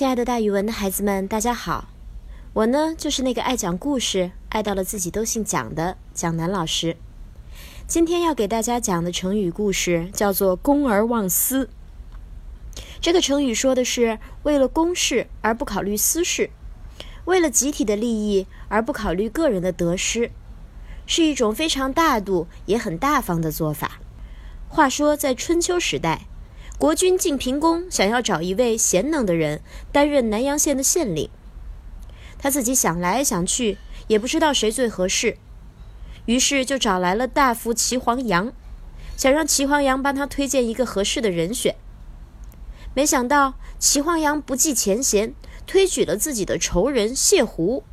亲爱的，大语文的孩子们，大家好！我呢，就是那个爱讲故事、爱到了自己都姓蒋的蒋楠老师。今天要给大家讲的成语故事叫做“公而忘私”。这个成语说的是为了公事而不考虑私事，为了集体的利益而不考虑个人的得失，是一种非常大度也很大方的做法。话说，在春秋时代。国君晋平公想要找一位贤能的人担任南阳县的县令，他自己想来想去也不知道谁最合适，于是就找来了大夫齐黄羊，想让齐黄羊帮他推荐一个合适的人选。没想到齐黄羊不计前嫌，推举了自己的仇人谢狐。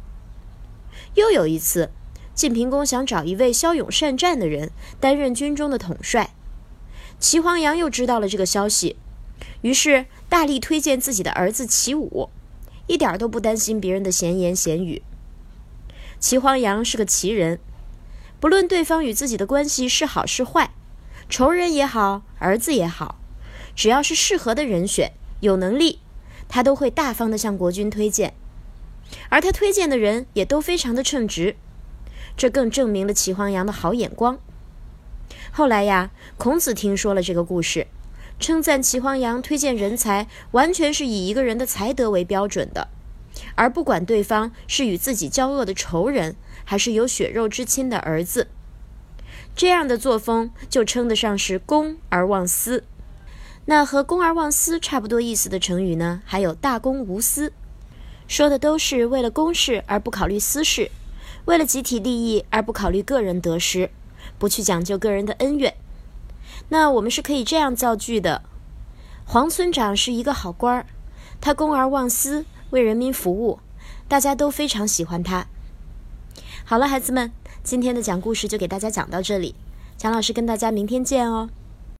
又有一次，晋平公想找一位骁勇善战的人担任军中的统帅。齐黄羊又知道了这个消息，于是大力推荐自己的儿子齐武，一点都不担心别人的闲言闲语。齐黄羊是个奇人，不论对方与自己的关系是好是坏，仇人也好，儿子也好，只要是适合的人选，有能力，他都会大方的向国君推荐，而他推荐的人也都非常的称职，这更证明了齐黄羊的好眼光。后来呀，孔子听说了这个故事，称赞齐黄羊推荐人才完全是以一个人的才德为标准的，而不管对方是与自己交恶的仇人，还是有血肉之亲的儿子。这样的作风就称得上是公而忘私。那和公而忘私差不多意思的成语呢，还有大公无私，说的都是为了公事而不考虑私事，为了集体利益而不考虑个人得失。不去讲究个人的恩怨，那我们是可以这样造句的：黄村长是一个好官儿，他公而忘私，为人民服务，大家都非常喜欢他。好了，孩子们，今天的讲故事就给大家讲到这里，蒋老师跟大家明天见哦。